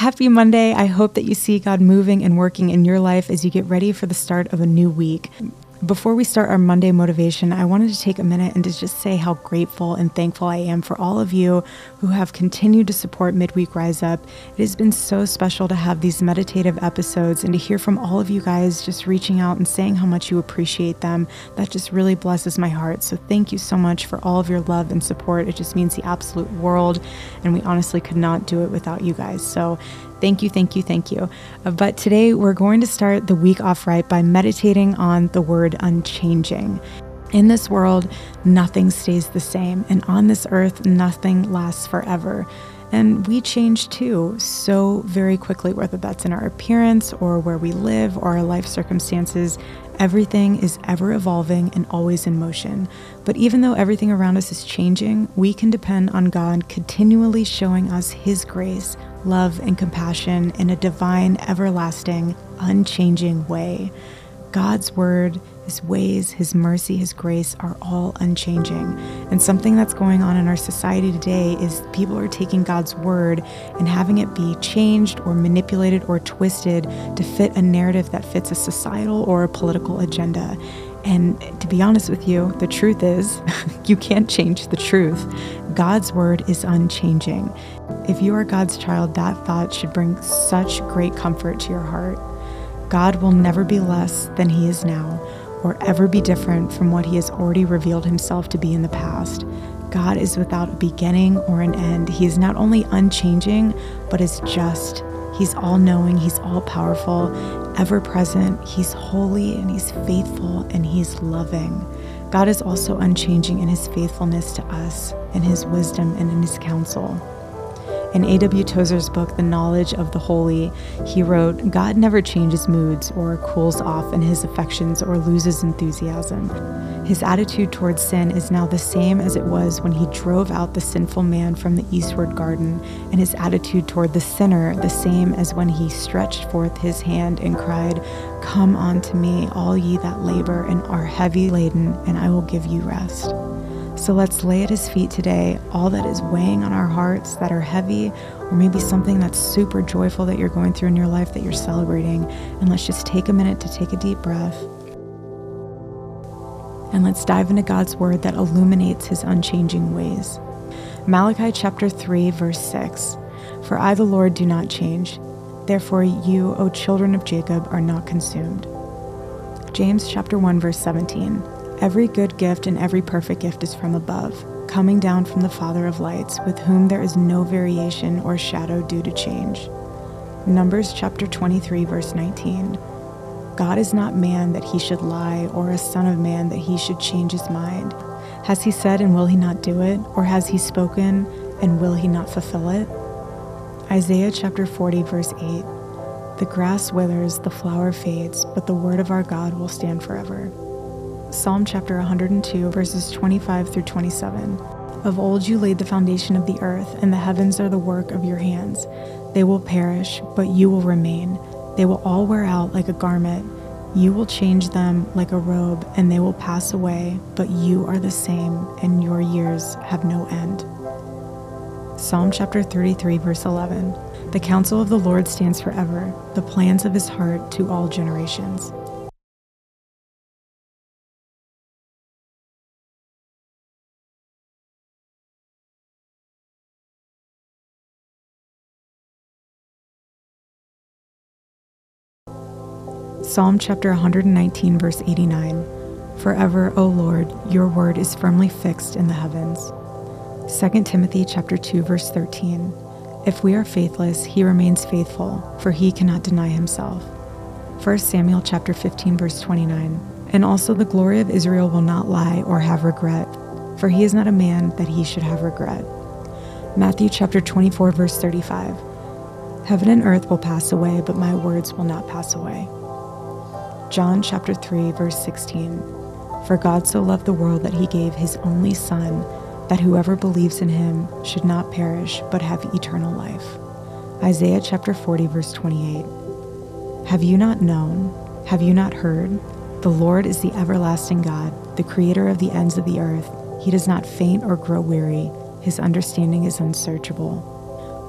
Happy Monday. I hope that you see God moving and working in your life as you get ready for the start of a new week. Before we start our Monday motivation, I wanted to take a minute and to just say how grateful and thankful I am for all of you who have continued to support Midweek Rise Up. It has been so special to have these meditative episodes and to hear from all of you guys just reaching out and saying how much you appreciate them. That just really blesses my heart. So thank you so much for all of your love and support. It just means the absolute world, and we honestly could not do it without you guys. So Thank you, thank you, thank you. Uh, but today we're going to start the week off right by meditating on the word unchanging. In this world, nothing stays the same, and on this earth, nothing lasts forever. And we change too, so very quickly, whether that's in our appearance or where we live or our life circumstances. Everything is ever evolving and always in motion. But even though everything around us is changing, we can depend on God continually showing us His grace, love, and compassion in a divine, everlasting, unchanging way. God's word, His ways, His mercy, His grace are all unchanging. And something that's going on in our society today is people are taking God's word and having it be changed or manipulated or twisted to fit a narrative that fits a societal or a political agenda. And to be honest with you, the truth is, you can't change the truth. God's word is unchanging. If you are God's child, that thought should bring such great comfort to your heart. God will never be less than he is now, or ever be different from what he has already revealed himself to be in the past. God is without a beginning or an end. He is not only unchanging, but is just. He's all knowing, He's all powerful, ever present. He's holy and He's faithful and He's loving. God is also unchanging in His faithfulness to us, in His wisdom, and in His counsel. In A.W. Tozer's book, The Knowledge of the Holy, he wrote God never changes moods or cools off in his affections or loses enthusiasm. His attitude towards sin is now the same as it was when he drove out the sinful man from the eastward garden, and his attitude toward the sinner the same as when he stretched forth his hand and cried, Come unto me, all ye that labor and are heavy laden, and I will give you rest. So let's lay at his feet today all that is weighing on our hearts that are heavy, or maybe something that's super joyful that you're going through in your life that you're celebrating. And let's just take a minute to take a deep breath. And let's dive into God's word that illuminates his unchanging ways. Malachi chapter 3, verse 6 For I, the Lord, do not change. Therefore, you, O children of Jacob, are not consumed. James chapter 1, verse 17 Every good gift and every perfect gift is from above, coming down from the Father of lights, with whom there is no variation or shadow due to change. Numbers chapter 23, verse 19. God is not man that he should lie, or a son of man that he should change his mind. Has he said, and will he not do it? Or has he spoken, and will he not fulfill it? Isaiah chapter 40, verse 8. The grass withers, the flower fades, but the word of our God will stand forever. Psalm chapter 102, verses 25 through 27. Of old you laid the foundation of the earth, and the heavens are the work of your hands. They will perish, but you will remain. They will all wear out like a garment. You will change them like a robe, and they will pass away, but you are the same, and your years have no end. Psalm chapter 33, verse 11. The counsel of the Lord stands forever, the plans of his heart to all generations. Psalm chapter 119, verse 89 Forever, O Lord, your word is firmly fixed in the heavens. 2 Timothy chapter 2, verse 13 If we are faithless, he remains faithful, for he cannot deny himself. 1 Samuel chapter 15, verse 29 And also the glory of Israel will not lie or have regret, for he is not a man that he should have regret. Matthew chapter 24, verse 35 Heaven and earth will pass away, but my words will not pass away. John chapter 3 verse 16. For God so loved the world that he gave his only son that whoever believes in him should not perish but have eternal life. Isaiah chapter 40 verse 28. Have you not known? Have you not heard? The Lord is the everlasting God, the creator of the ends of the earth. He does not faint or grow weary. His understanding is unsearchable.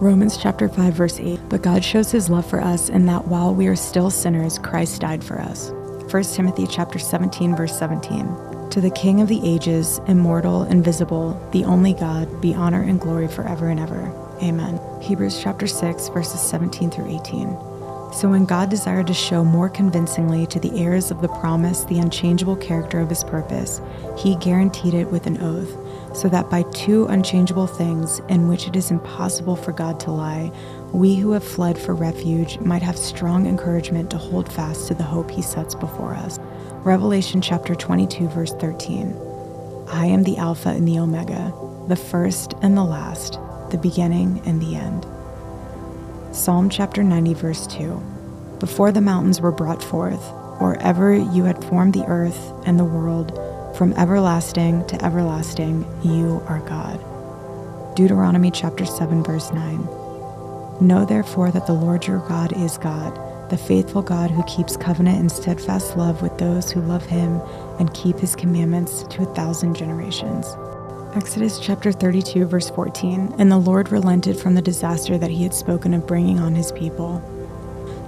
Romans chapter 5 verse 8. But God shows his love for us in that while we are still sinners, Christ died for us. 1 Timothy chapter 17 verse 17. To the King of the ages, immortal, invisible, the only God, be honor and glory forever and ever. Amen. Hebrews chapter 6 verses 17 through 18. So, when God desired to show more convincingly to the heirs of the promise the unchangeable character of his purpose, he guaranteed it with an oath, so that by two unchangeable things, in which it is impossible for God to lie, we who have fled for refuge might have strong encouragement to hold fast to the hope he sets before us. Revelation chapter 22, verse 13. I am the Alpha and the Omega, the first and the last, the beginning and the end. Psalm chapter 90, verse 2. Before the mountains were brought forth, or ever you had formed the earth and the world, from everlasting to everlasting, you are God. Deuteronomy chapter 7, verse 9. Know therefore that the Lord your God is God, the faithful God who keeps covenant and steadfast love with those who love him and keep his commandments to a thousand generations. Exodus chapter 32, verse 14 And the Lord relented from the disaster that he had spoken of bringing on his people.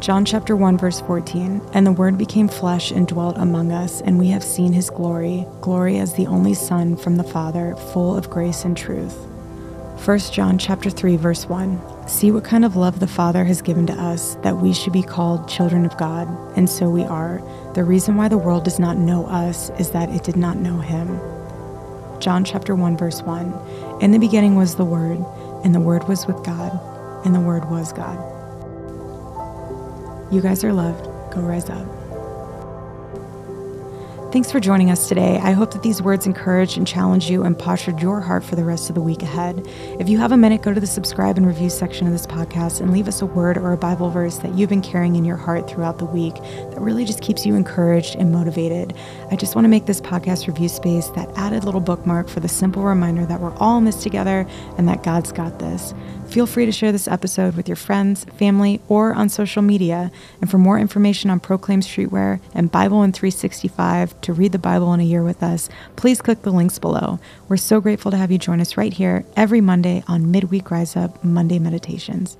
John chapter 1, verse 14 And the Word became flesh and dwelt among us, and we have seen his glory, glory as the only Son from the Father, full of grace and truth. 1 John chapter 3 verse 1 See what kind of love the Father has given to us that we should be called children of God and so we are the reason why the world does not know us is that it did not know him John chapter 1 verse 1. In the beginning was the Word, and the Word was with God, and the Word was God. You guys are loved. Go rise up. Thanks for joining us today. I hope that these words encouraged and challenged you and postured your heart for the rest of the week ahead. If you have a minute, go to the subscribe and review section of this podcast and leave us a word or a Bible verse that you've been carrying in your heart throughout the week that really just keeps you encouraged and motivated. I just want to make this podcast review space that added little bookmark for the simple reminder that we're all in this together and that God's got this. Feel free to share this episode with your friends, family, or on social media. And for more information on Proclaim Streetwear and Bible in 365 to read the Bible in a year with us, please click the links below. We're so grateful to have you join us right here every Monday on Midweek Rise Up Monday Meditations.